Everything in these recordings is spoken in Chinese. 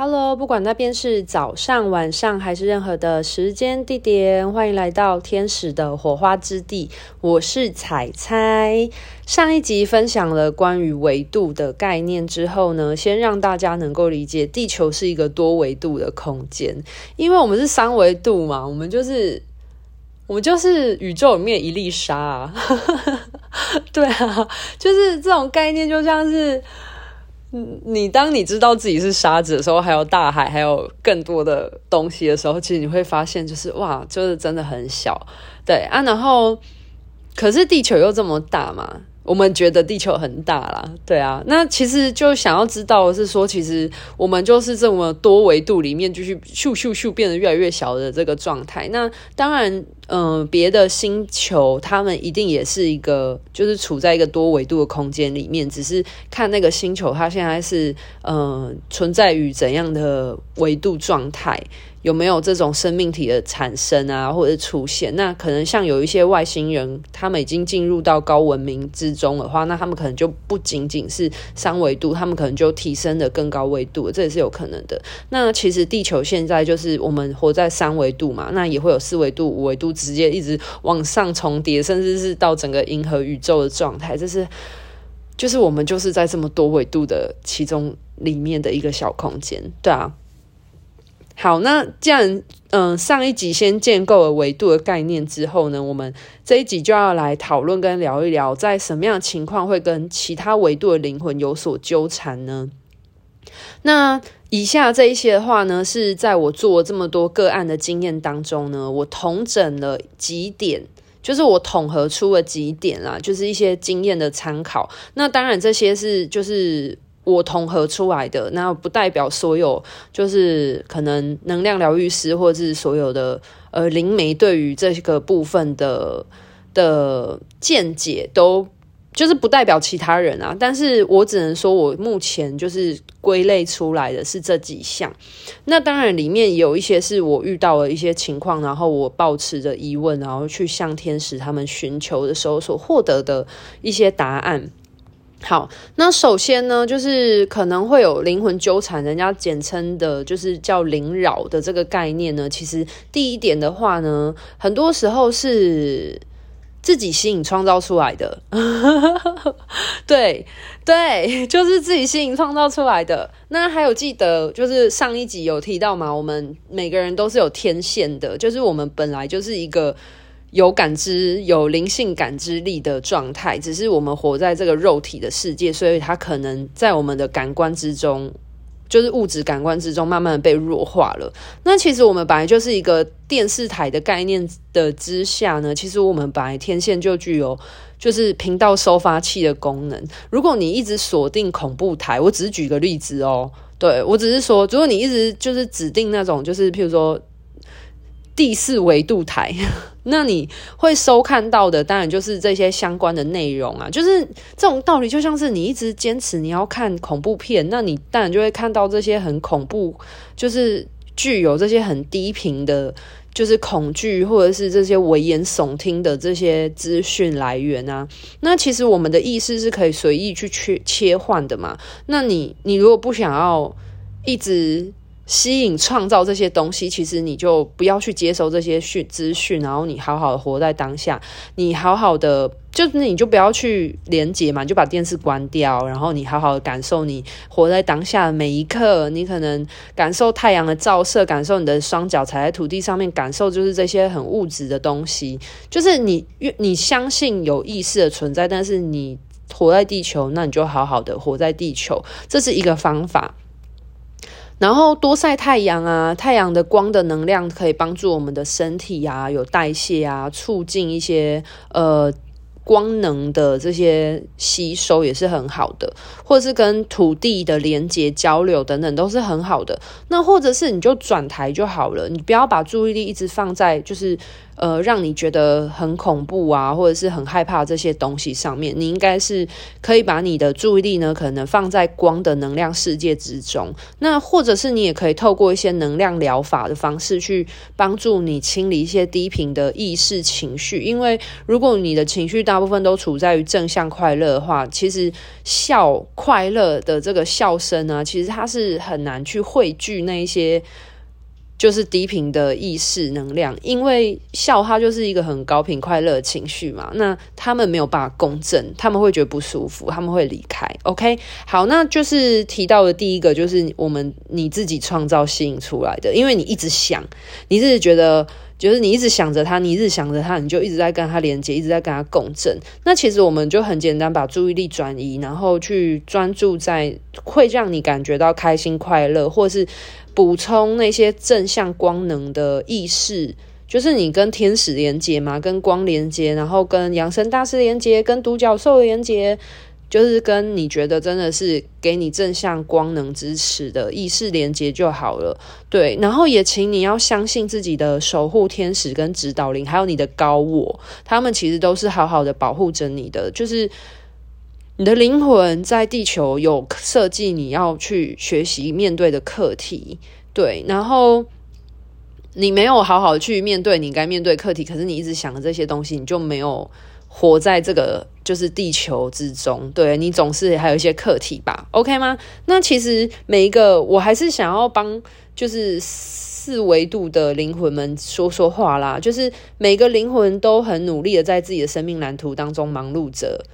Hello，不管那边是早上、晚上还是任何的时间地点，欢迎来到天使的火花之地。我是彩彩。上一集分享了关于维度的概念之后呢，先让大家能够理解地球是一个多维度的空间，因为我们是三维度嘛，我们就是我们就是宇宙里面一粒沙啊。对啊，就是这种概念，就像是。你当你知道自己是沙子的时候，还有大海，还有更多的东西的时候，其实你会发现，就是哇，就是真的很小，对啊。然后，可是地球又这么大嘛。我们觉得地球很大啦，对啊，那其实就想要知道的是说，其实我们就是这么多维度里面，就是咻咻咻变得越来越小的这个状态。那当然，嗯、呃，别的星球他们一定也是一个，就是处在一个多维度的空间里面，只是看那个星球它现在是嗯、呃、存在于怎样的维度状态。有没有这种生命体的产生啊，或者出现？那可能像有一些外星人，他们已经进入到高文明之中的话，那他们可能就不仅仅是三维度，他们可能就提升了更高维度，这也是有可能的。那其实地球现在就是我们活在三维度嘛，那也会有四维度、五维度，直接一直往上重叠，甚至是到整个银河宇宙的状态。这是就是我们就是在这么多维度的其中里面的一个小空间，对啊。好，那既然嗯、上一集先建构了维度的概念之后呢，我们这一集就要来讨论跟聊一聊，在什么样情况会跟其他维度的灵魂有所纠缠呢？那以下这一些的话呢，是在我做这么多个案的经验当中呢，我统整了几点，就是我统合出了几点啦，就是一些经验的参考。那当然这些是就是。我统合出来的，那不代表所有，就是可能能量疗愈师或者是所有的呃灵媒对于这个部分的的见解都，就是不代表其他人啊。但是我只能说，我目前就是归类出来的是这几项。那当然里面有一些是我遇到了一些情况，然后我抱持着疑问，然后去向天使他们寻求的时候所获得的一些答案。好，那首先呢，就是可能会有灵魂纠缠，人家简称的，就是叫灵扰的这个概念呢。其实第一点的话呢，很多时候是自己吸引创造出来的。对对，就是自己吸引创造出来的。那还有记得，就是上一集有提到嘛，我们每个人都是有天线的，就是我们本来就是一个。有感知、有灵性感知力的状态，只是我们活在这个肉体的世界，所以它可能在我们的感官之中，就是物质感官之中，慢慢的被弱化了。那其实我们本来就是一个电视台的概念的之下呢，其实我们本来天线就具有就是频道收发器的功能。如果你一直锁定恐怖台，我只是举个例子哦，对，我只是说，如果你一直就是指定那种，就是譬如说。第四维度台，那你会收看到的，当然就是这些相关的内容啊。就是这种道理，就像是你一直坚持你要看恐怖片，那你当然就会看到这些很恐怖，就是具有这些很低频的，就是恐惧或者是这些危言耸听的这些资讯来源啊。那其实我们的意识是可以随意去切切换的嘛。那你你如果不想要一直。吸引创造这些东西，其实你就不要去接收这些讯资讯，然后你好好的活在当下，你好好的，就是你就不要去连接嘛，就把电视关掉，然后你好好的感受你活在当下的每一刻，你可能感受太阳的照射，感受你的双脚踩在土地上面，感受就是这些很物质的东西，就是你你相信有意识的存在，但是你活在地球，那你就好好的活在地球，这是一个方法。然后多晒太阳啊，太阳的光的能量可以帮助我们的身体啊，有代谢啊，促进一些呃光能的这些吸收也是很好的，或者是跟土地的连接交流等等都是很好的。那或者是你就转台就好了，你不要把注意力一直放在就是呃，让你觉得很恐怖啊，或者是很害怕这些东西上面，你应该是可以把你的注意力呢，可能放在光的能量世界之中。那或者是你也可以透过一些能量疗法的方式去帮助你清理一些低频的意识情绪。因为如果你的情绪大部分都处在于正向快乐的话，其实笑快乐的这个笑声呢，其实它是很难去汇聚那一些。就是低频的意识能量，因为笑它就是一个很高频快乐情绪嘛，那他们没有办法共振，他们会觉得不舒服，他们会离开。OK，好，那就是提到的第一个，就是我们你自己创造吸引出来的，因为你一直想，你自己觉得，就是你一直想着他，你一直想着他，你就一直在跟他连接，一直在跟他共振。那其实我们就很简单，把注意力转移，然后去专注在会让你感觉到开心快乐，或是。补充那些正向光能的意识，就是你跟天使连接嘛，跟光连接，然后跟养生大师连接，跟独角兽连接，就是跟你觉得真的是给你正向光能支持的意识连接就好了。对，然后也请你要相信自己的守护天使跟指导灵，还有你的高我，他们其实都是好好的保护着你的，就是。你的灵魂在地球有设计你要去学习面对的课题，对，然后你没有好好去面对你该面对课题，可是你一直想的这些东西，你就没有活在这个就是地球之中，对，你总是还有一些课题吧，OK 吗？那其实每一个我还是想要帮就是四维度的灵魂们说说话啦，就是每个灵魂都很努力的在自己的生命蓝图当中忙碌着。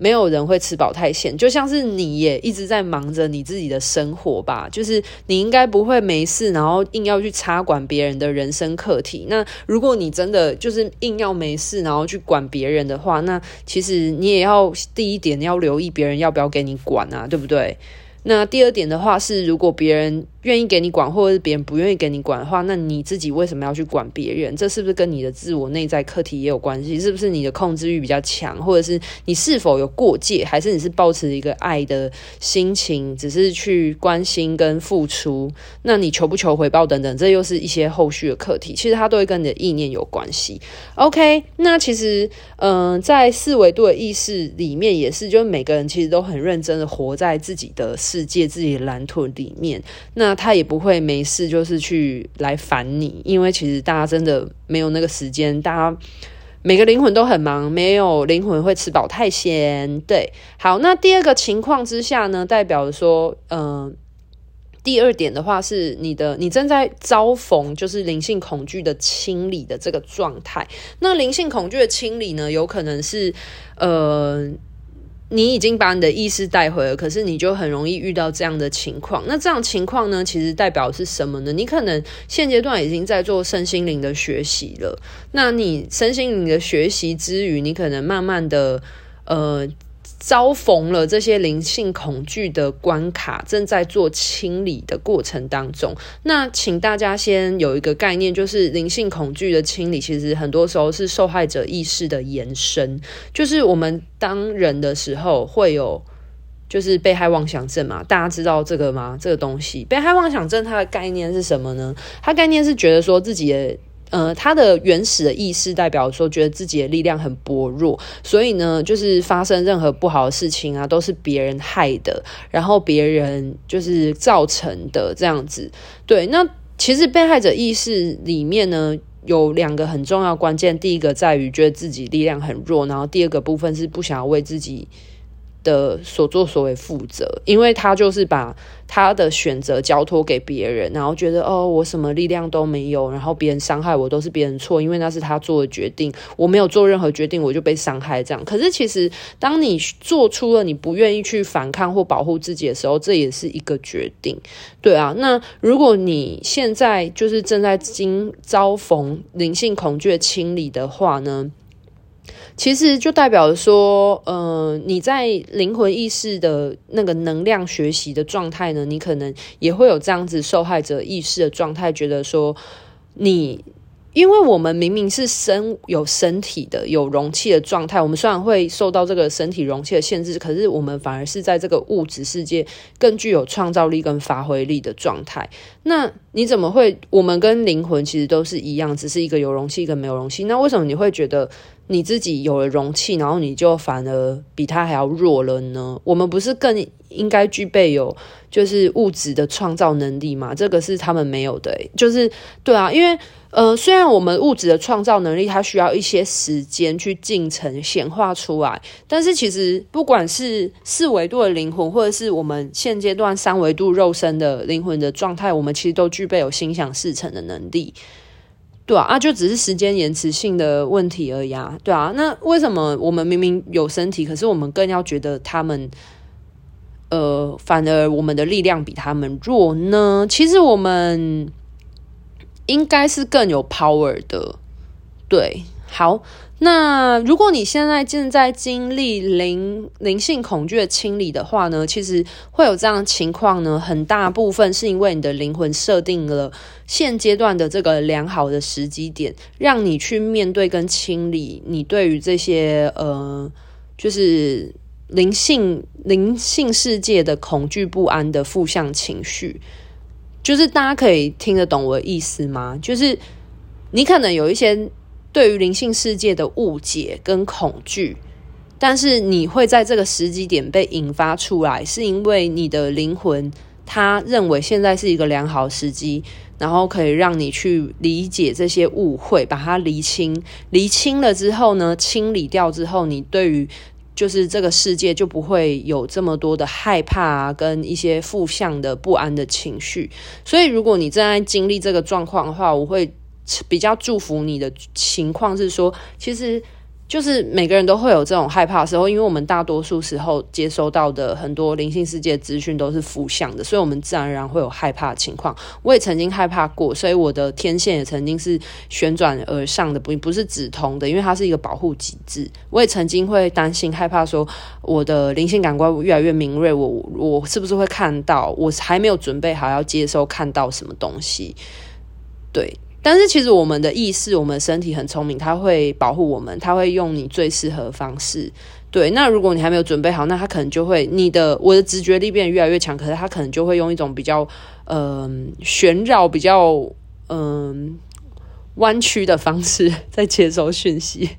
没有人会吃饱太闲，就像是你也一直在忙着你自己的生活吧。就是你应该不会没事，然后硬要去插管别人的人生课题。那如果你真的就是硬要没事，然后去管别人的话，那其实你也要第一点你要留意别人要不要给你管啊，对不对？那第二点的话是，如果别人愿意给你管，或者是别人不愿意给你管的话，那你自己为什么要去管别人？这是不是跟你的自我内在课题也有关系？是不是你的控制欲比较强，或者是你是否有过界，还是你是抱持一个爱的心情，只是去关心跟付出？那你求不求回报等等，这又是一些后续的课题。其实它都会跟你的意念有关系。OK，那其实嗯、在四维度的意识里面也是，就是每个人其实都很认真的活在自己的世界、自己的蓝图里面。那那他也不会没事，就是去来烦你，因为其实大家真的没有那个时间，大家每个灵魂都很忙，没有灵魂会吃饱太闲。对，好，那第二个情况之下呢，代表说，嗯、第二点的话是你的，你正在遭逢就是灵性恐惧的清理的这个状态。那灵性恐惧的清理呢，有可能是，呃。你已经把你的意识带回了，可是你就很容易遇到这样的情况。那这样情况呢，其实代表是什么呢？你可能现阶段已经在做身心灵的学习了。那你身心灵的学习之余，你可能慢慢的，呃。遭逢了这些灵性恐惧的关卡，正在做清理的过程当中。那请大家先有一个概念，就是灵性恐惧的清理，其实很多时候是受害者意识的延伸。就是我们当人的时候会有，就是被害妄想症嘛，大家知道这个吗？这个东西，被害妄想症它的概念是什么呢？它概念是觉得说自己的。呃，他的原始的意识代表说，觉得自己的力量很薄弱，所以呢，就是发生任何不好的事情啊，都是别人害的，然后别人就是造成的这样子。对，那其实被害者意识里面呢，有两个很重要关键，第一个在于觉得自己力量很弱，然后第二个部分是不想要为自己。的所作所为负责，因为他就是把他的选择交托给别人，然后觉得哦，我什么力量都没有，然后别人伤害我都是别人错，因为那是他做的决定，我没有做任何决定，我就被伤害这样。可是其实，当你做出了你不愿意去反抗或保护自己的时候，这也是一个决定，对啊。那如果你现在就是正在经遭逢灵性恐惧清理的话呢？其实就代表说，呃，你在灵魂意识的那个能量学习的状态呢，你可能也会有这样子受害者意识的状态，觉得说你。因为我们明明是身有身体的、有容器的状态，我们虽然会受到这个身体容器的限制，可是我们反而是在这个物质世界更具有创造力跟发挥力的状态。那你怎么会？我们跟灵魂其实都是一样，只是一个有容器，一个没有容器。那为什么你会觉得你自己有了容器，然后你就反而比他还要弱了呢？我们不是更应该具备有就是物质的创造能力吗？这个是他们没有的，就是对啊，因为。呃，虽然我们物质的创造能力，它需要一些时间去进程显化出来，但是其实不管是四维度的灵魂，或者是我们现阶段三维度肉身的灵魂的状态，我们其实都具备有心想事成的能力，对啊，啊，就只是时间延迟性的问题而已啊，对啊。那为什么我们明明有身体，可是我们更要觉得他们，呃，反而我们的力量比他们弱呢？其实我们。应该是更有 power 的，对。好，那如果你现在正在经历灵灵性恐惧的清理的话呢，其实会有这样的情况呢，很大部分是因为你的灵魂设定了现阶段的这个良好的时机点，让你去面对跟清理你对于这些呃，就是灵性灵性世界的恐惧不安的负向情绪。就是大家可以听得懂我的意思吗？就是你可能有一些对于灵性世界的误解跟恐惧，但是你会在这个时机点被引发出来，是因为你的灵魂他认为现在是一个良好时机，然后可以让你去理解这些误会，把它厘清，厘清了之后呢，清理掉之后，你对于。就是这个世界就不会有这么多的害怕啊，跟一些负向的不安的情绪。所以，如果你正在经历这个状况的话，我会比较祝福你的情况是说，其实。就是每个人都会有这种害怕的时候，因为我们大多数时候接收到的很多灵性世界资讯都是负向的，所以我们自然而然会有害怕的情况。我也曾经害怕过，所以我的天线也曾经是旋转而上的，不不是直通的，因为它是一个保护机制。我也曾经会担心害怕，说我的灵性感官越来越敏锐，我我是不是会看到？我还没有准备好要接收看到什么东西？对。但是其实我们的意识，我们身体很聪明，它会保护我们，它会用你最适合的方式。对，那如果你还没有准备好，那它可能就会你的我的直觉力变得越来越强，可是它可能就会用一种比较嗯、呃、旋绕、比较嗯弯曲的方式在接收讯息。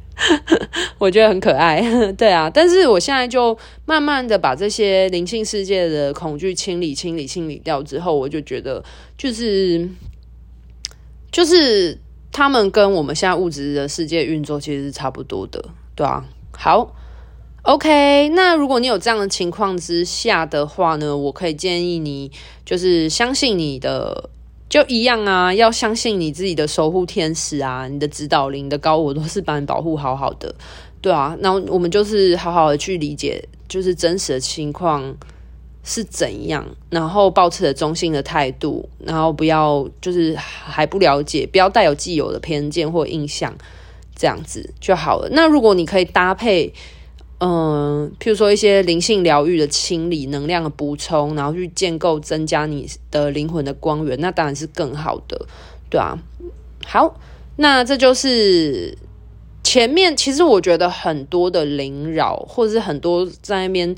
我觉得很可爱，对啊。但是我现在就慢慢的把这些灵性世界的恐惧清理、清理、清理掉之后，我就觉得就是。就是他们跟我们现在物质的世界运作其实是差不多的，对啊。好，OK，那如果你有这样的情况之下的话呢，我可以建议你就是相信你的，就一样啊，要相信你自己的守护天使啊，你的指导灵的高我都是把你保护好好的，对啊。那我们就是好好的去理解，就是真实的情况。是怎样？然后抱持着中性的态度，然后不要就是还不了解，不要带有既有的偏见或印象，这样子就好了。那如果你可以搭配，嗯、譬如说一些灵性疗愈的清理、能量的补充，然后去建构、增加你的灵魂的光源，那当然是更好的，对啊。好，那这就是前面其实我觉得很多的灵扰，或者是很多在那边。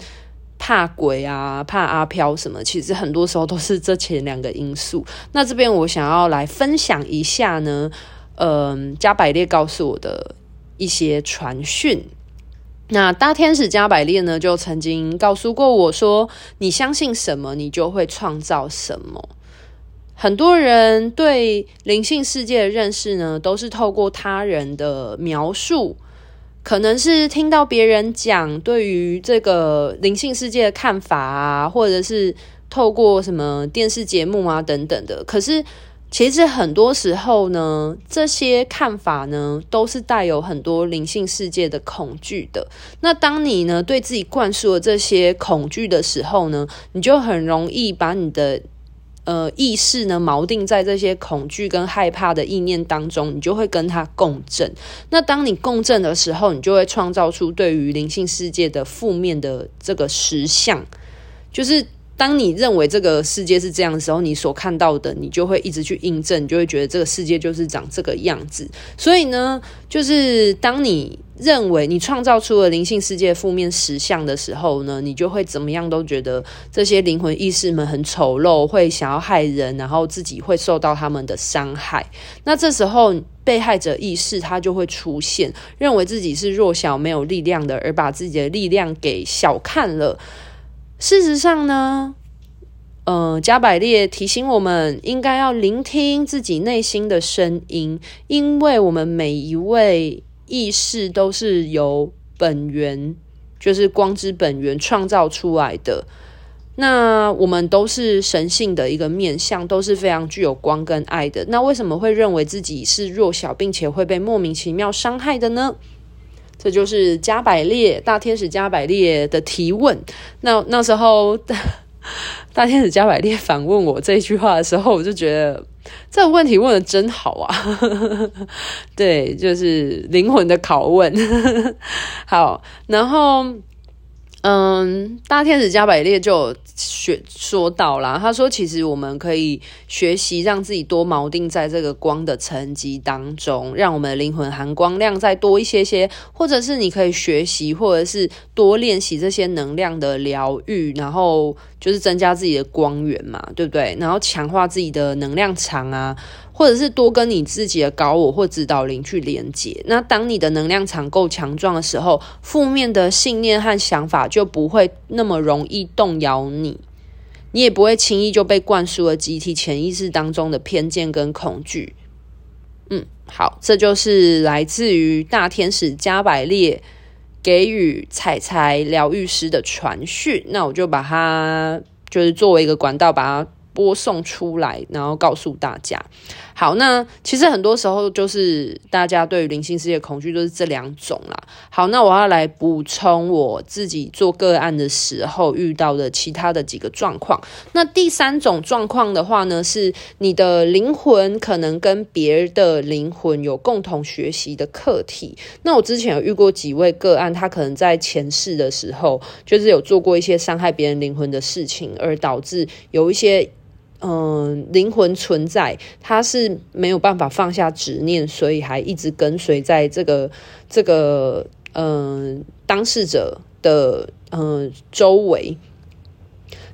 怕鬼啊，怕阿飘什么，其实很多时候都是这前两个因素。那这边我想要来分享一下呢，嗯，加百列告诉我的一些传讯。那大天使加百列呢，就曾经告诉过我说：“你相信什么，你就会创造什么。”很多人对灵性世界的认识呢，都是透过他人的描述。可能是听到别人讲对于这个灵性世界的看法啊，或者是透过什么电视节目啊等等的。可是其实很多时候呢，这些看法呢都是带有很多灵性世界的恐惧的。那当你呢对自己灌输了这些恐惧的时候呢，你就很容易把你的。呃，意识呢，锚定在这些恐惧跟害怕的意念当中，你就会跟它共振。那当你共振的时候，你就会创造出对于灵性世界的负面的这个实相。就是当你认为这个世界是这样的时候，你所看到的，你就会一直去印证，你就会觉得这个世界就是长这个样子。所以呢，就是当你认为你创造出了灵性世界负面实相的时候呢，你就会怎么样都觉得这些灵魂意识们很丑陋，会想要害人，然后自己会受到他们的伤害。那这时候被害者意识它就会出现，认为自己是弱小没有力量的，而把自己的力量给小看了。事实上呢，呃，加百列提醒我们应该要聆听自己内心的声音，因为我们每一位。意识都是由本源，就是光之本源创造出来的。那我们都是神性的一个面向，都是非常具有光跟爱的。那为什么会认为自己是弱小，并且会被莫名其妙伤害的呢？这就是加百列大天使加百列的提问。那那时候。大天使加百列反问我这一句话的时候，我就觉得这个问题问的真好啊！对，就是灵魂的拷问。好，然后。嗯，大天使加百列就学说到啦，他说，其实我们可以学习让自己多锚定在这个光的层级当中，让我们的灵魂含光量再多一些些，或者是你可以学习，或者是多练习这些能量的疗愈，然后就是增加自己的光源嘛，对不对？然后强化自己的能量场啊。或者是多跟你自己的高我或指导灵去连接。那当你的能量场够强壮的时候，负面的信念和想法就不会那么容易动摇你，你也不会轻易就被灌输了集体潜意识当中的偏见跟恐惧。嗯，好，这就是来自于大天使加百列给予采采疗愈师的传讯。那我就把它就是作为一个管道，把它播送出来，然后告诉大家。好，那其实很多时候就是大家对于灵性世界恐惧都是这两种啦。好，那我要来补充我自己做个案的时候遇到的其他的几个状况。那第三种状况的话呢，是你的灵魂可能跟别的灵魂有共同学习的课题。那我之前有遇过几位个案，他可能在前世的时候就是有做过一些伤害别人灵魂的事情，而导致有一些。嗯，灵魂存在，他是没有办法放下执念，所以还一直跟随在这个这个嗯当事者的嗯周围。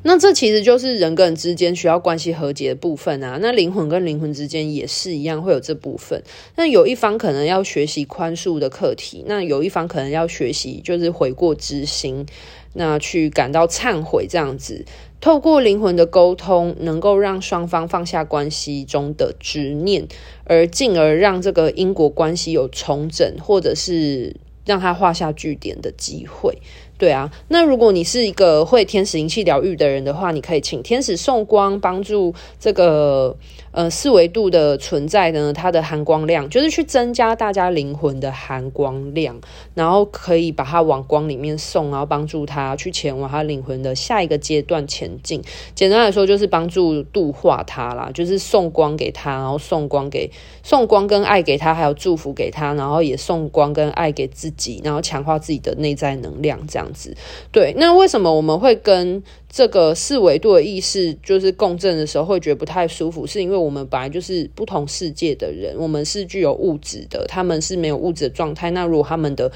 那这其实就是人跟人之间需要关系和解的部分啊。那灵魂跟灵魂之间也是一样，会有这部分。那有一方可能要学习宽恕的课题，那有一方可能要学习就是悔过之心，那去感到忏悔这样子。透过灵魂的沟通，能够让双方放下关系中的执念，而进而让这个因果关系有重整，或者是让它画下句点的机会。对啊，那如果你是一个会天使灵气疗愈的人的话，你可以请天使送光，帮助这个呃四维度的存在呢，它的含光量就是去增加大家灵魂的含光量，然后可以把它往光里面送，然后帮助他去前往他灵魂的下一个阶段前进。简单来说，就是帮助度化他啦，就是送光给他，然后送光给送光跟爱给他，还有祝福给他，然后也送光跟爱给自己，然后强化自己的内在能量，这样子。对，那为什么我们会跟这个四维度的意识就是共振的时候会觉得不太舒服？是因为我们本来就是不同世界的人，我们是具有物质的，他们是没有物质的状态。那如果他们的，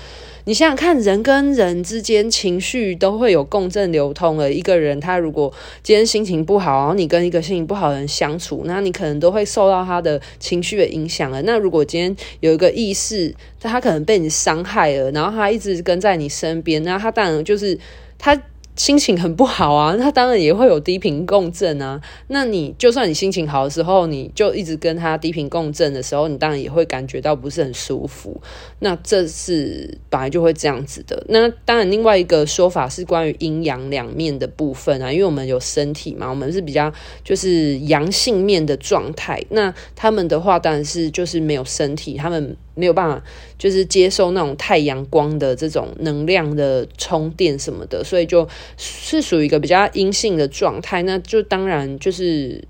你想想看，人跟人之间情绪都会有共振流通的。一个人他如果今天心情不好，然后你跟一个心情不好的人相处，那你可能都会受到他的情绪的影响了。那如果今天有一个意识，他可能被你伤害了，然后他一直跟在你身边，那他当然就是他。心情很不好啊，那当然也会有低频共振啊。那你就算你心情好的时候，你就一直跟他低频共振的时候，你当然也会感觉到不是很舒服。那这是本来就会这样子的。那当然，另外一个说法是关于阴阳两面的部分啊，因为我们有身体嘛，我们是比较就是阳性面的状态。那他们的话当然是就是没有身体，他们。没有办法，就是接受那种太阳光的这种能量的充电什么的，所以就是属于一个比较阴性的状态。那就当然就是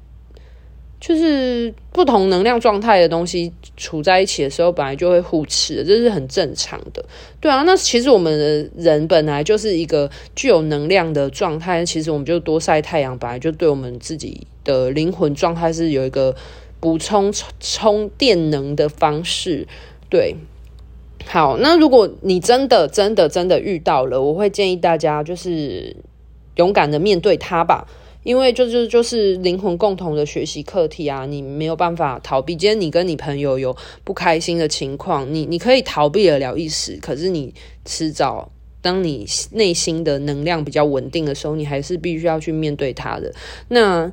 就是不同能量状态的东西处在一起的时候，本来就会互斥，这是很正常的。对啊，那其实我们的人本来就是一个具有能量的状态，其实我们就多晒太阳，本来就对我们自己的灵魂状态是有一个补充充电能的方式。对，好，那如果你真的、真的、真的遇到了，我会建议大家就是勇敢的面对它吧，因为就就就是灵魂共同的学习课题啊，你没有办法逃避。今天你跟你朋友有不开心的情况，你你可以逃避得了一时，可是你迟早，当你内心的能量比较稳定的时候，你还是必须要去面对它的。那。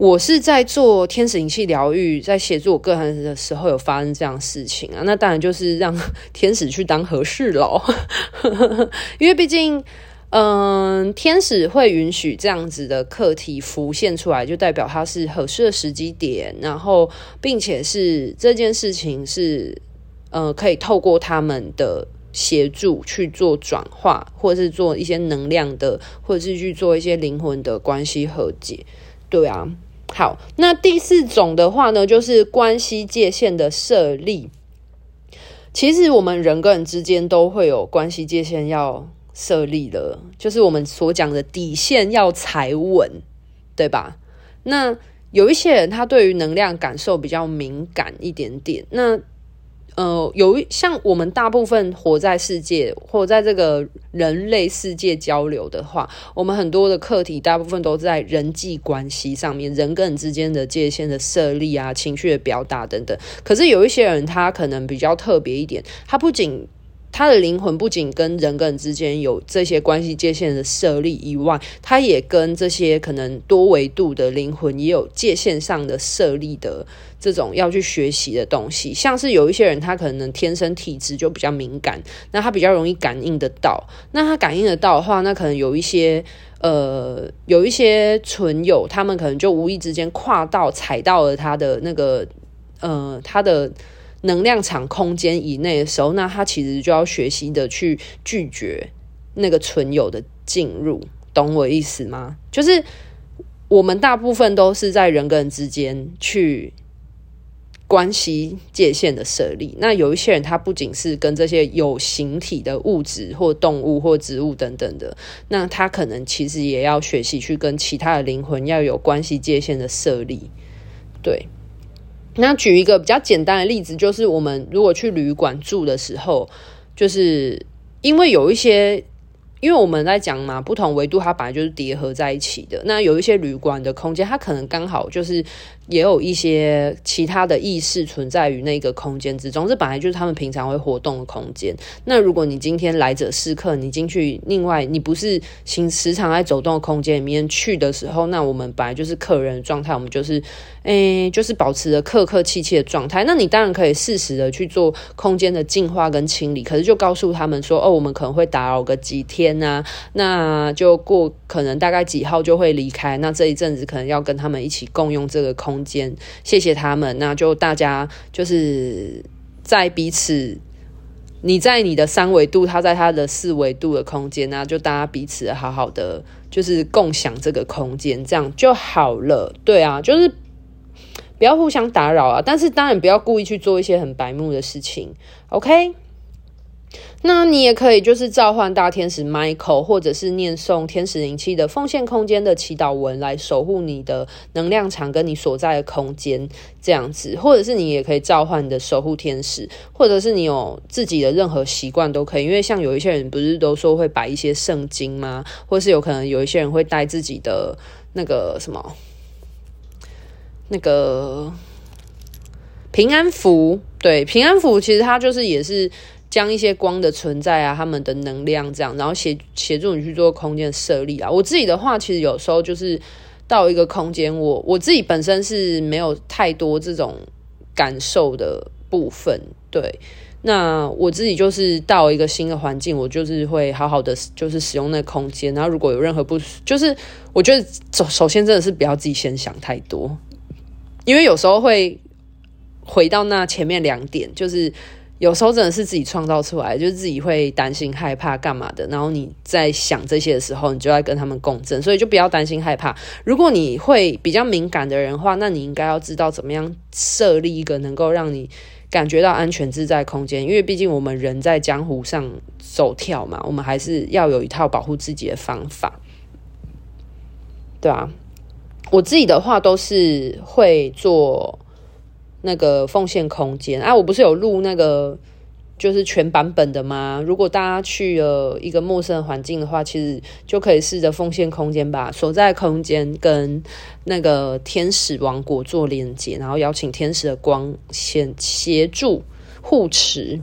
我是在做天使灵气疗愈，在协助我个人的时候有发生这样的事情啊，那当然就是让 天使去当和事佬，因为毕竟，嗯，天使会允许这样子的课题浮现出来，就代表它是合适的时机点，然后并且是这件事情是，呃，可以透过他们的协助去做转化，或者是做一些能量的，或者是去做一些灵魂的关系和解，对啊。好，那第四种的话呢，就是关系界限的设立。其实我们人跟人之间都会有关系界限要设立的，就是我们所讲的底线要踩稳，对吧？那有一些人他对于能量感受比较敏感一点点，那。呃，有一像我们大部分活在世界或在这个人类世界交流的话，我们很多的课题大部分都在人际关系上面，人跟人之间的界限的设立啊，情绪的表达等等。可是有一些人他可能比较特别一点，他不仅他的灵魂不仅跟人跟人之间有这些关系界限的设立以外，他也跟这些可能多维度的灵魂也有界限上的设立的。这种要去学习的东西，像是有一些人，他可能天生体质就比较敏感，那他比较容易感应得到。那他感应得到的话，那可能有一些呃，有一些存有，他们可能就无意之间跨到踩到了他的那个呃，他的能量场空间以内的时候，那他其实就要学习的去拒绝那个存有的进入，懂我意思吗？就是我们大部分都是在人跟人之间去。关系界限的设立，那有一些人他不仅是跟这些有形体的物质或动物或植物等等的，那他可能其实也要学习去跟其他的灵魂要有关系界限的设立。对，那举一个比较简单的例子，就是我们如果去旅馆住的时候，就是因为有一些。因为我们在讲嘛，不同维度它本来就是叠合在一起的。那有一些旅馆的空间，它可能刚好就是也有一些其他的意识存在于那个空间之中，这本来就是他们平常会活动的空间。那如果你今天来者是客，你进去，另外你不是行时常在走动的空间里面去的时候，那我们本来就是客人的状态，我们就是。诶，就是保持着客客气气的状态。那你当然可以适时的去做空间的净化跟清理，可是就告诉他们说，哦，我们可能会打扰个几天啊，那就过可能大概几号就会离开。那这一阵子可能要跟他们一起共用这个空间，谢谢他们。那就大家就是在彼此，你在你的三维度，他在他的四维度的空间，那就大家彼此好好的就是共享这个空间，这样就好了。对啊，就是。不要互相打扰啊！但是当然不要故意去做一些很白目的事情，OK？那你也可以就是召唤大天使 Michael，或者是念诵天使灵气的奉献空间的祈祷文来守护你的能量场跟你所在的空间，这样子，或者是你也可以召唤你的守护天使，或者是你有自己的任何习惯都可以。因为像有一些人不是都说会摆一些圣经吗？或是有可能有一些人会带自己的那个什么。那个平安符，对，平安符其实它就是也是将一些光的存在啊，他们的能量这样，然后协协助你去做空间设立啊。我自己的话，其实有时候就是到一个空间，我我自己本身是没有太多这种感受的部分，对。那我自己就是到一个新的环境，我就是会好好的就是使用那个空间，然后如果有任何不，就是我觉得首首先真的是不要自己先想太多。因为有时候会回到那前面两点，就是有时候真的是自己创造出来，就是自己会担心害怕干嘛的。然后你在想这些的时候，你就要跟他们共振，所以就不要担心害怕。如果你会比较敏感的人的话，那你应该要知道怎么样设立一个能够让你感觉到安全自在空间。因为毕竟我们人在江湖上走跳嘛，我们还是要有一套保护自己的方法，对啊。我自己的话都是会做那个奉献空间啊，我不是有录那个就是全版本的吗？如果大家去了一个陌生环境的话，其实就可以试着奉献空间吧，所在空间跟那个天使王国做连接，然后邀请天使的光先协助护持。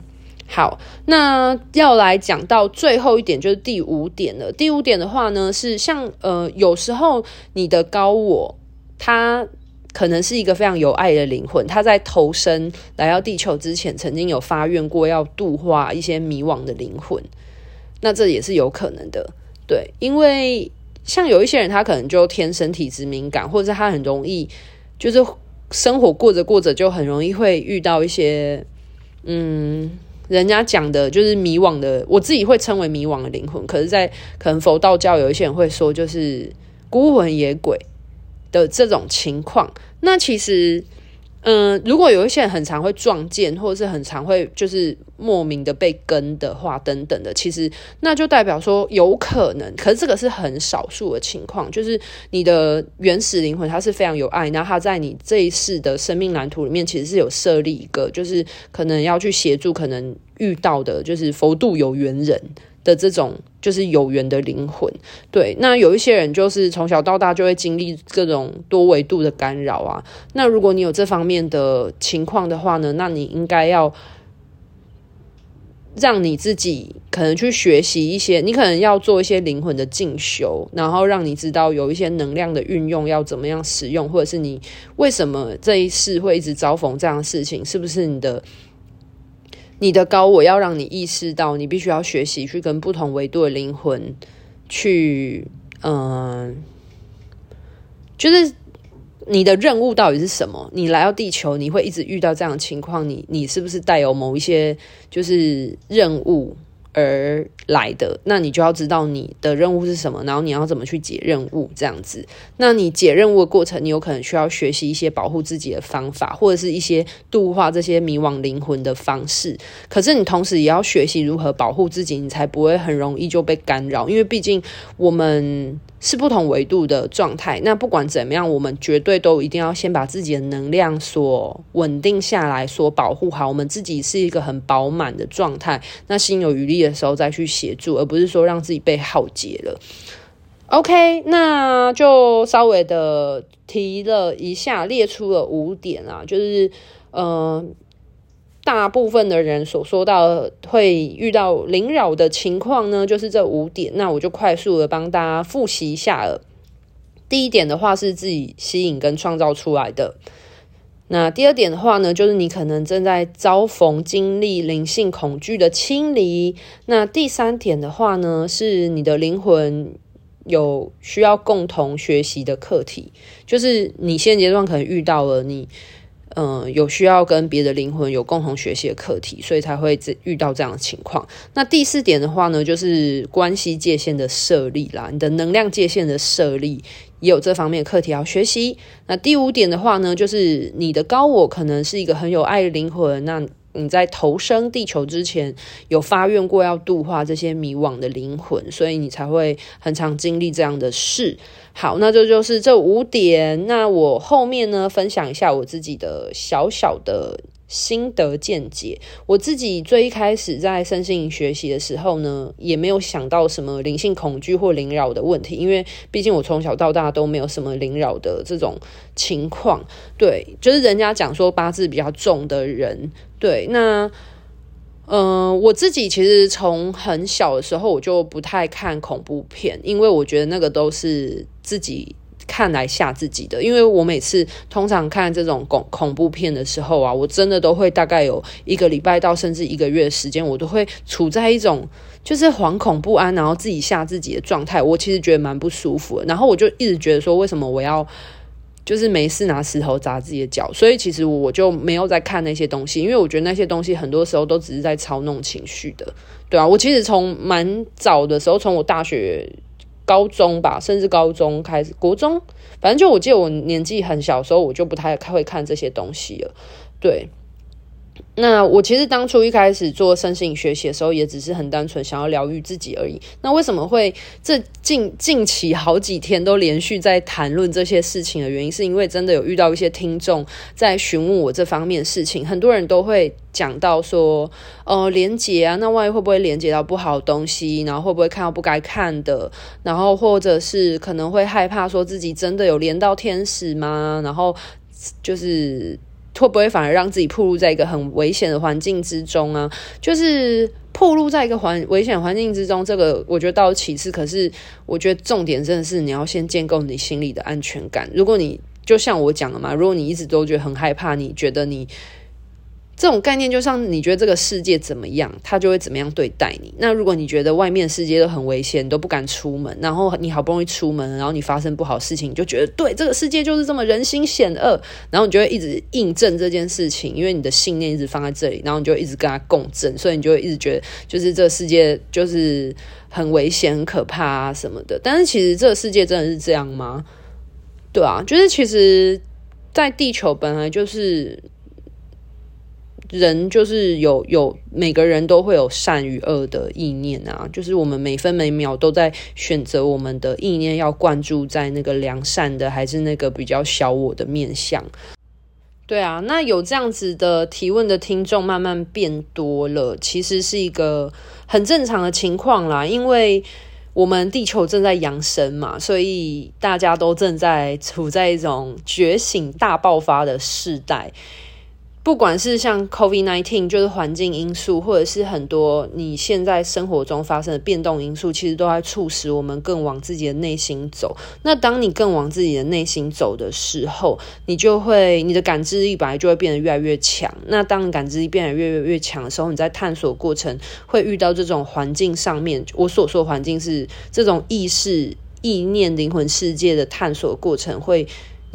好，那要来讲到最后一点，就是第五点了。第五点的话呢，是像呃，有时候你的高我，他。可能是一个非常有爱的灵魂，他在投身来到地球之前，曾经有发愿过要度化一些迷惘的灵魂，那这也是有可能的，对，因为像有一些人，他可能就天生体质敏感，或者他很容易就是生活过着过着，就很容易会遇到一些，嗯，人家讲的就是迷惘的，我自己会称为迷惘的灵魂，可是，在可能佛道教有一些人会说，就是孤魂野鬼。的这种情况。那其实，嗯、如果有一些人很常会撞见，或者是很常会就是莫名的被跟的话，等等的，其实那就代表说有可能，可是这个是很少数的情况，就是你的原始灵魂它是非常有爱，然后它在你这一世的生命蓝图里面其实是有设立一个，就是可能要去协助可能遇到的，就是佛度有缘人。的这种就是有缘的灵魂，对，那有一些人就是从小到大就会经历各种多维度的干扰啊。那如果你有这方面的情况的话呢，那你应该要让你自己可能去学习一些，你可能要做一些灵魂的进修，然后让你知道有一些能量的运用要怎么样使用，或者是你为什么这一世会一直遭逢这样的事情，是不是你的？你的高我要让你意识到，你必须要学习去跟不同维度的灵魂去，嗯、就是你的任务到底是什么？你来到地球，你会一直遇到这样的情况，你你是不是带有某一些就是任务？而来的，那你就要知道你的任务是什么，然后你要怎么去解任务，这样子。那你解任务的过程，你有可能需要学习一些保护自己的方法，或者是一些度化这些迷惘灵魂的方式。可是你同时也要学习如何保护自己，你才不会很容易就被干扰。因为毕竟我们。是不同维度的状态。那不管怎么样，我们绝对都一定要先把自己的能量所稳定下来，所保护好。我们自己是一个很饱满的状态。那心有余力的时候再去协助，而不是说让自己被耗竭了。OK，那就稍微的提了一下，列出了五点啊，就是嗯。大部分的人所说到会遇到灵扰的情况呢，就是这五点。那我就快速的帮大家复习一下了。第一点的话是自己吸引跟创造出来的。那第二点的话呢，就是你可能正在遭逢经历灵性恐惧的清理。那第三点的话呢，是你的灵魂有需要共同学习的课题，就是你现阶段可能遇到了你。嗯，有需要跟别的灵魂有共同学习的课题，所以才会遇到这样的情况。那第四点的话呢，就是关系界限的设立啦，你的能量界限的设立也有这方面的课题要学习。那第五点的话呢，就是你的高我可能是一个很有爱的灵魂，那。你在投生地球之前，有发愿过要度化这些迷惘的灵魂，所以你才会很常经历这样的事。好，那这就是这五点。那我后面呢，分享一下我自己的小小的心得见解。我自己最一开始在身心灵学习的时候呢，也没有想到什么灵性恐惧或灵扰的问题，因为毕竟我从小到大都没有什么灵扰的这种情况。对，就是人家讲说八字比较重的人。对，那，嗯、我自己其实从很小的时候我就不太看恐怖片，因为我觉得那个都是自己看来吓自己的。因为我每次通常看这种恐恐怖片的时候啊，我真的都会大概有一个礼拜到甚至一个月的时间，我都会处在一种就是惶恐不安，然后自己吓自己的状态。我其实觉得蛮不舒服的，然后我就一直觉得说，为什么我要？就是没事拿石头砸自己的脚，所以其实我就没有在看那些东西，因为我觉得那些东西很多时候都只是在操弄情绪的，对啊，我其实从蛮早的时候，从我大学、高中吧，甚至高中开始，国中，反正就我记得我年纪很小时候，我就不太会看这些东西了，对。那我其实当初一开始做身心灵学习的时候，也只是很单纯想要疗愈自己而已。那为什么会这近近期好几天都连续在谈论这些事情的原因，是因为真的有遇到一些听众在询问我这方面的事情。很多人都会讲到说，呃，连接啊，那万一会不会连接到不好的东西？然后会不会看到不该看的？然后或者是可能会害怕说自己真的有连到天使吗？然后就是。会不会反而让自己暴露在一个很危险的环境之中啊？就是暴露在一个环危险环境之中，这个我觉得倒是其次。可是我觉得重点真的是你要先建构你心里的安全感。如果你就像我讲的嘛，如果你一直都觉得很害怕，你觉得你。这种概念就像你觉得这个世界怎么样，他就会怎么样对待你。那如果你觉得外面世界都很危险，你都不敢出门，然后你好不容易出门，然后你发生不好事情，你就觉得对这个世界就是这么人心险恶，然后你就会一直印证这件事情，因为你的信念一直放在这里，然后你就一直跟他共振，所以你就会一直觉得就是这个世界就是很危险、很可怕啊什么的。但是其实这个世界真的是这样吗？对啊，就是其实，在地球本来就是。人就是有有每个人都会有善与恶的意念啊，就是我们每分每秒都在选择我们的意念要灌注在那个良善的，还是那个比较小我的面向。对啊，那有这样子的提问的听众慢慢变多了，其实是一个很正常的情况啦，因为我们地球正在扬升嘛，所以大家都正在处在一种觉醒大爆发的世代。不管是像 COVID-19，就是环境因素，或者是很多你现在生活中发生的变动因素，其实都在促使我们更往自己的内心走。那当你更往自己的内心走的时候，你就会你的感知力本来就会变得越来越强。那当你感知力变得越来越强的时候，你在探索过程会遇到这种环境上面，我所说的环境是这种意识、意念、灵魂世界的探索过程会。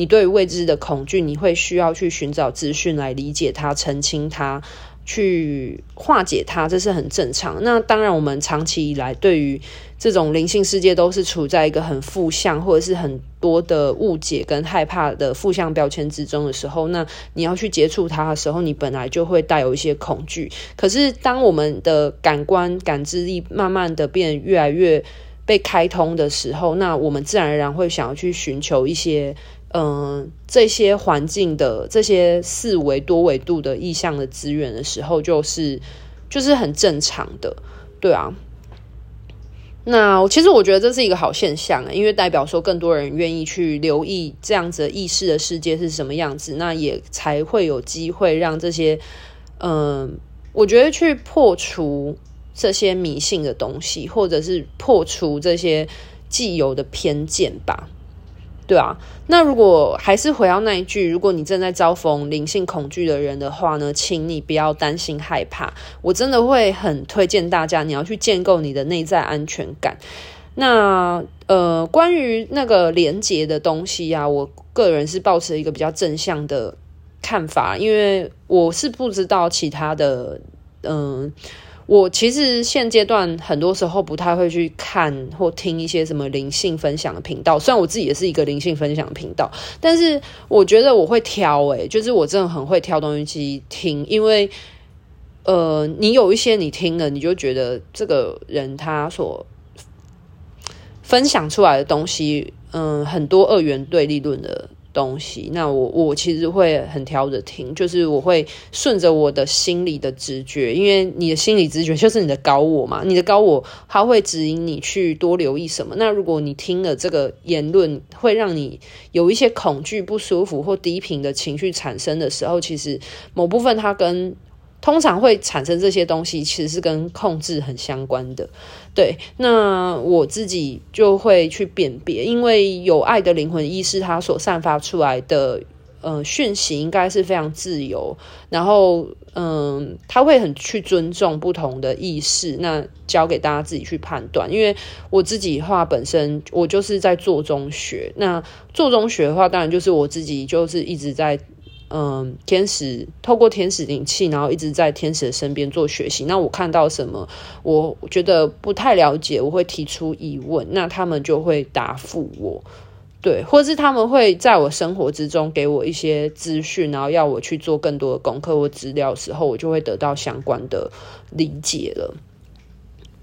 你对未知的恐惧，你会需要去寻找资讯来理解它、澄清它、去化解它，这是很正常。那当然，我们长期以来对于这种灵性世界都是处在一个很负向或者是很多的误解跟害怕的负向标签之中的时候，那你要去接触它的时候，你本来就会带有一些恐惧。可是，当我们的感官感知力慢慢的变越来越被开通的时候，那我们自然而然会想要去寻求一些。嗯，这些环境的这些四维多维度的意象的资源的时候，就是就是很正常的，对啊。那其实我觉得这是一个好现象，因为代表说更多人愿意去留意这样子意识的世界是什么样子，那也才会有机会让这些嗯，我觉得去破除这些迷信的东西，或者是破除这些既有的偏见吧。对啊，那如果还是回到那一句，如果你正在遭逢灵性恐惧的人的话呢，请你不要担心害怕。我真的会很推荐大家，你要去建构你的内在安全感。那呃，关于那个连接的东西啊，我个人是抱持一个比较正向的看法，因为我是不知道其他的，嗯、我其实现阶段很多时候不太会去看或听一些什么灵性分享的频道，虽然我自己也是一个灵性分享频道，但是我觉得我会挑，诶，就是我真的很会挑东西听，因为呃，你有一些你听了，你就觉得这个人他所分享出来的东西，嗯、很多二元对立论的。东西，那我我其实会很挑着听，就是我会顺着我的心理的直觉，因为你的心理直觉就是你的高我嘛，你的高我它会指引你去多留意什么。那如果你听了这个言论，会让你有一些恐惧、不舒服或低频的情绪产生的时候，其实某部分它跟通常会产生这些东西，其实是跟控制很相关的。对，那我自己就会去辨别，因为有爱的灵魂意识，它所散发出来的呃讯息，应该是非常自由。然后，嗯、呃，他会很去尊重不同的意识，那交给大家自己去判断。因为我自己的话，本身我就是在做中学，那做中学的话，当然就是我自己就是一直在。嗯，天使透过天使灵气，然后一直在天使的身边做学习。那我看到什么，我觉得不太了解，我会提出疑问，那他们就会答复我。对，或是他们会在我生活之中给我一些资讯，然后要我去做更多的功课或资料时候，我就会得到相关的理解了。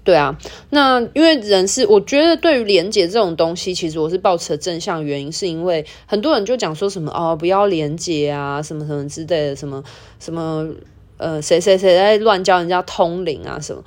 对啊，那因为人是，我觉得对于连接这种东西，其实我是抱持正向原因，是因为很多人就讲说什么哦，不要连接啊，什么什么之类的，什么什么呃，谁谁谁在乱教人家通灵啊什么，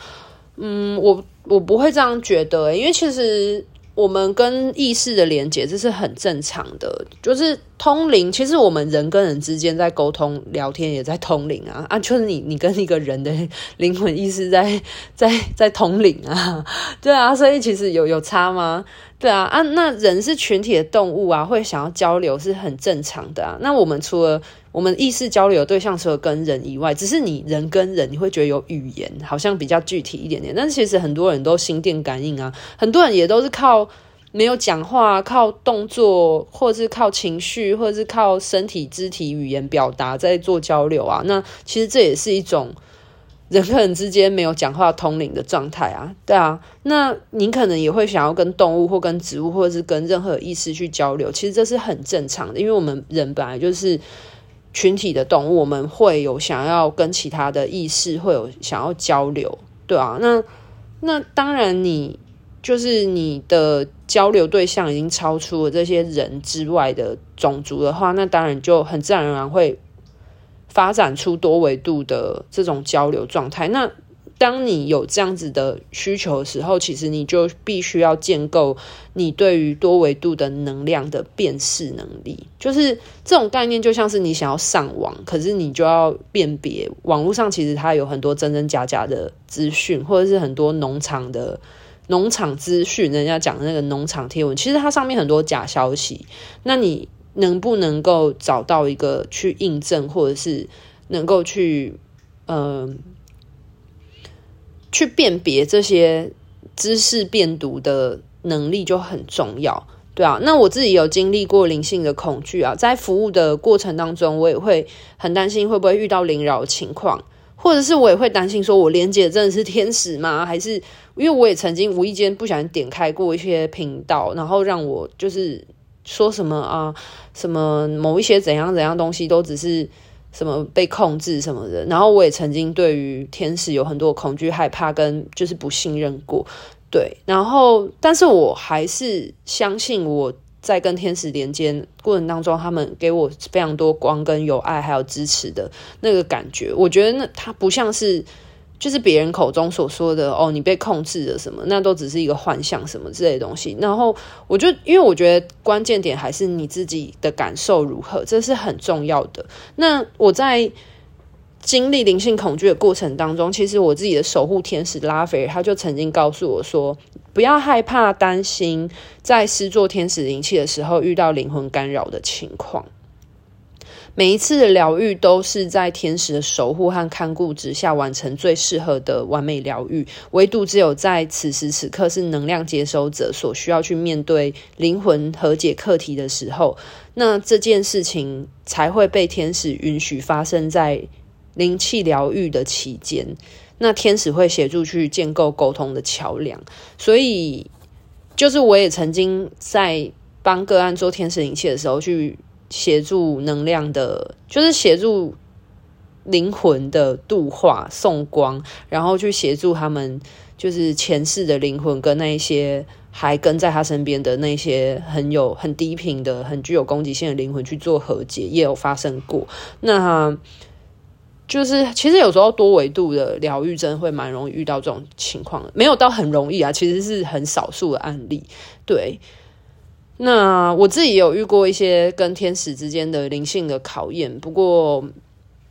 嗯，我我不会这样觉得，因为其实。我们跟意识的连接，这是很正常的，就是通灵。其实我们人跟人之间在沟通、聊天，也在通灵啊啊！就是你，你跟一个人的灵魂意识在在在通灵啊，对啊。所以其实有有差吗？对啊啊！那人是群体的动物啊，会想要交流是很正常的啊。那我们除了我们意识交流的对象，除了跟人以外，只是你人跟人，你会觉得有语言好像比较具体一点点。但是其实很多人都心电感应啊，很多人也都是靠没有讲话，靠动作，或者是靠情绪，或者是靠身体肢体语言表达在做交流啊。那其实这也是一种人跟人之间没有讲话通灵的状态啊。对啊，那你可能也会想要跟动物或跟植物，或者是跟任何意识去交流。其实这是很正常的，因为我们人本来就是。群体的动物，我们会有想要跟其他的意识会有想要交流，对啊，那那当然，你就是你的交流对象已经超出了这些人之外的种族的话，那当然就很自然而然会发展出多维度的这种交流状态。那当你有这样子的需求的时候，其实你就必须要建构你对于多维度的能量的辨识能力。就是这种概念，就像是你想要上网，可是你就要辨别网络上其实它有很多真真假假的资讯，或者是很多农场的农场资讯，人家讲的那个农场贴文，其实它上面很多假消息。那你能不能够找到一个去印证，或者是能够去嗯？呃去辨别这些知识辨读的能力就很重要，对啊。那我自己有经历过灵性的恐惧啊，在服务的过程当中，我也会很担心会不会遇到灵扰情况，或者是我也会担心说，我连接真的是天使吗？还是因为我也曾经无意间不小心点开过一些频道，然后让我就是说什么啊，什么某一些怎样怎样东西都只是。什么被控制什么的，然后我也曾经对于天使有很多恐惧、害怕跟就是不信任过，对，然后但是我还是相信我在跟天使连接过程当中，他们给我非常多光跟有爱还有支持的那个感觉，我觉得那它不像是。就是别人口中所说的哦，你被控制了什么，那都只是一个幻象什么之类的东西。然后我就因为我觉得关键点还是你自己的感受如何，这是很重要的。那我在经历灵性恐惧的过程当中，其实我自己的守护天使拉斐尔他就曾经告诉我说，不要害怕、担心在施作天使灵气的时候遇到灵魂干扰的情况。每一次的疗愈都是在天使的守护和看顾之下完成最适合的完美疗愈，唯独只有在此时此刻是能量接收者所需要去面对灵魂和解课题的时候，那这件事情才会被天使允许发生在灵气疗愈的期间。那天使会协助去建构沟通的桥梁，所以就是我也曾经在帮个案做天使灵气的时候去。协助能量的，就是协助灵魂的度化、送光，然后去协助他们，就是前世的灵魂跟那一些还跟在他身边的那些很有很低频的、很具有攻击性的灵魂去做和解，也有发生过。那就是其实有时候多维度的疗愈，真的会蛮容易遇到这种情况，没有到很容易啊，其实是很少数的案例，对。那我自己有遇过一些跟天使之间的灵性的考验，不过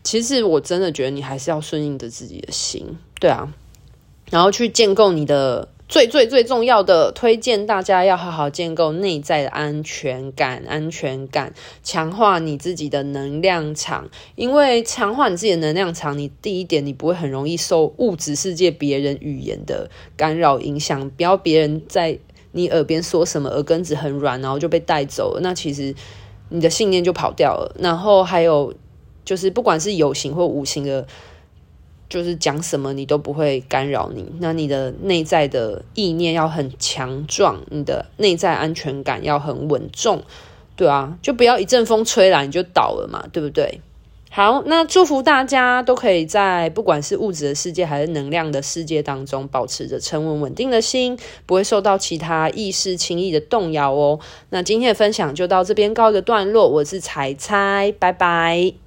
其实我真的觉得你还是要顺应着自己的心，对啊，然后去建构你的最最最重要的，推荐大家要好好建构内在的安全感，安全感，强化你自己的能量场，因为强化你自己的能量场，你第一点你不会很容易受物质世界别人语言的干扰影响，不要别人在。你耳边说什么，耳根子很软，然后就被带走了。那其实你的信念就跑掉了。然后还有就是，不管是有形或无形的就是讲什么你都不会干扰你。那你的内在的意念要很强壮，你的内在安全感要很稳重，对啊，就不要一阵风吹来你就倒了嘛，对不对？好，那祝福大家都可以在不管是物质的世界还是能量的世界当中，保持着沉稳稳定的心，不会受到其他意识轻易的动摇哦。那今天的分享就到这边告一个段落，我是彩彩，拜拜。